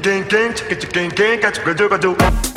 ding ding ding, chicka chicka ding ding, got you, got you, got you.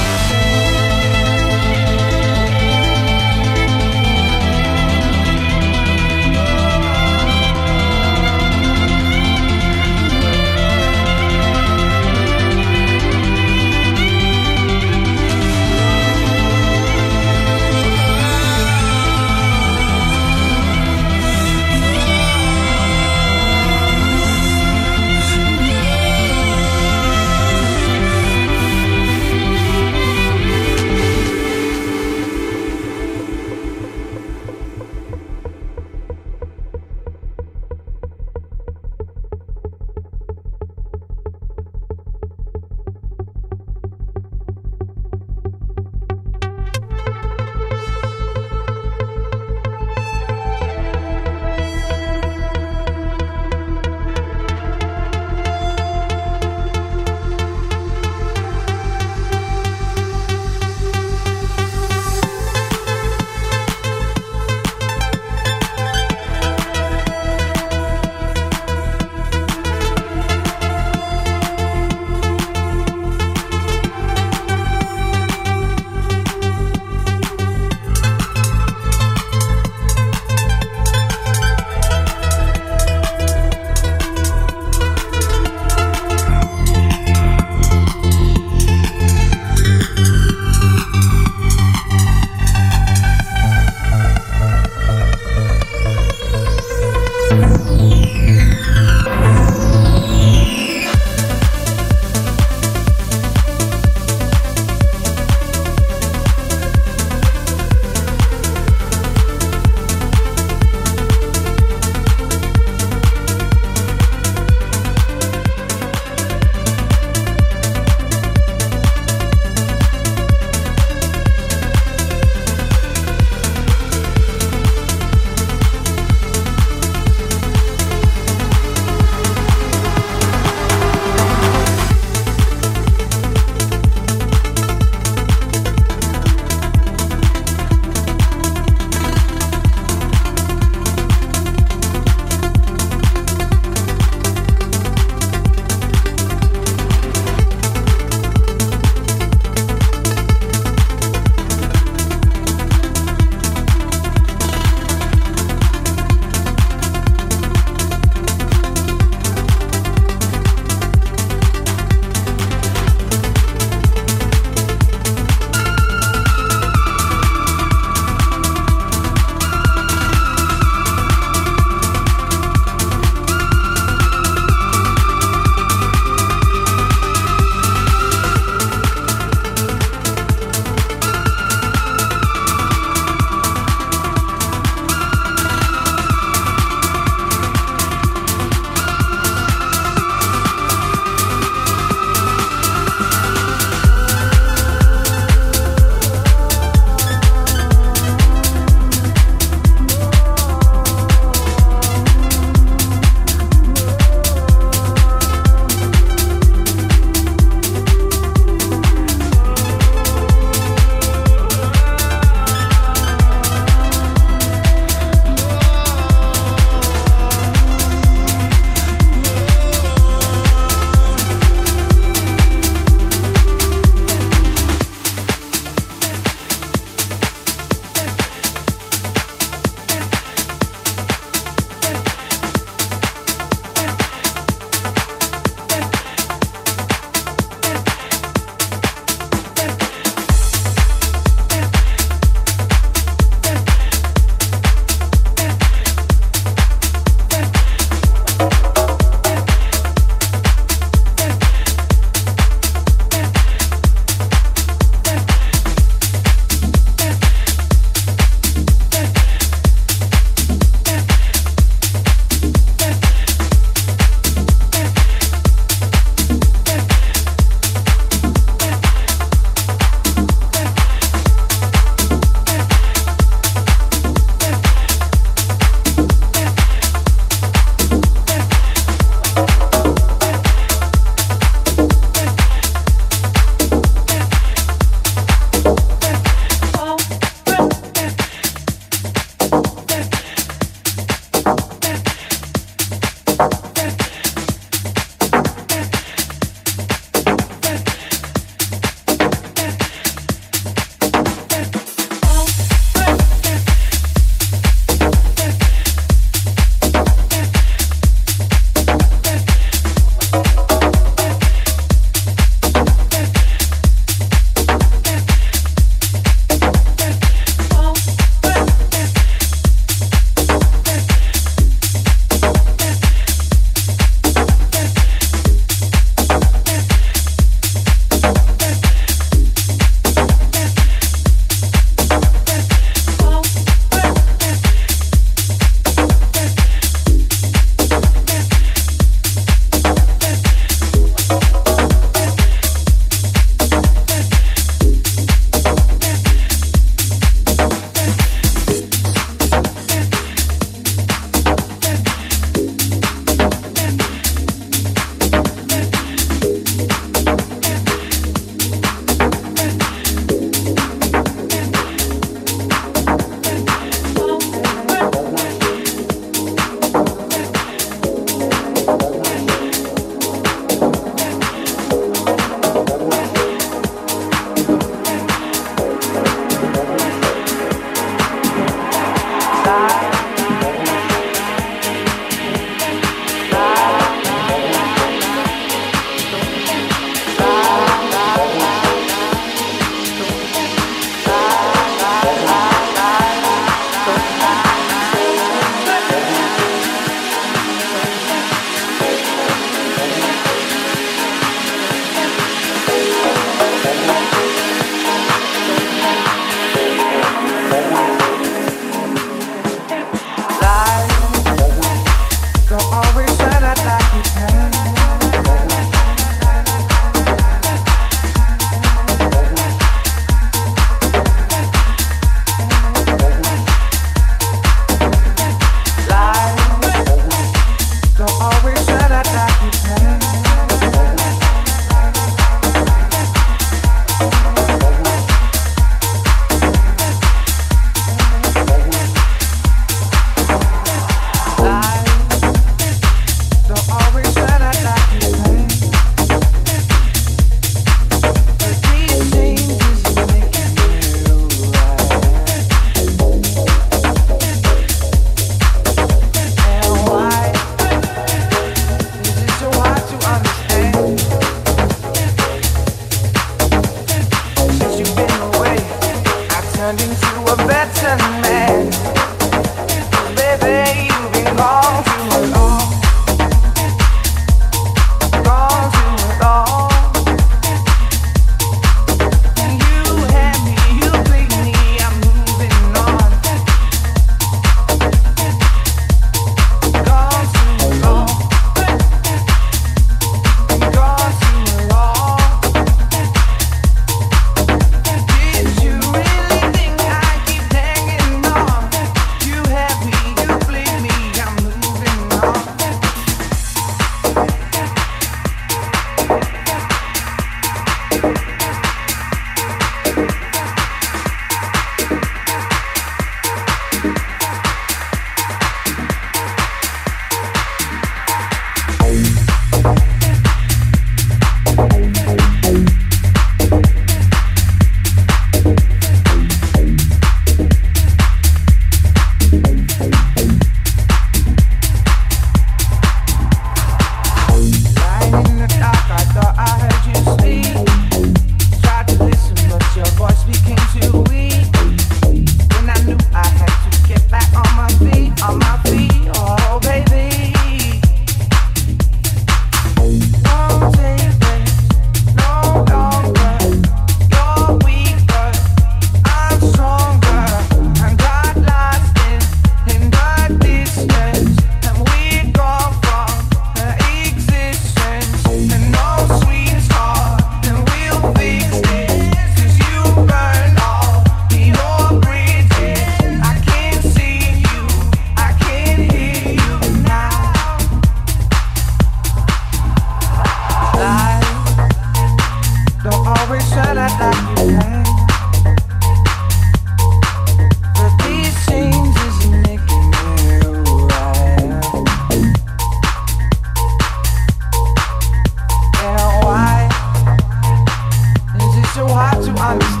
to understand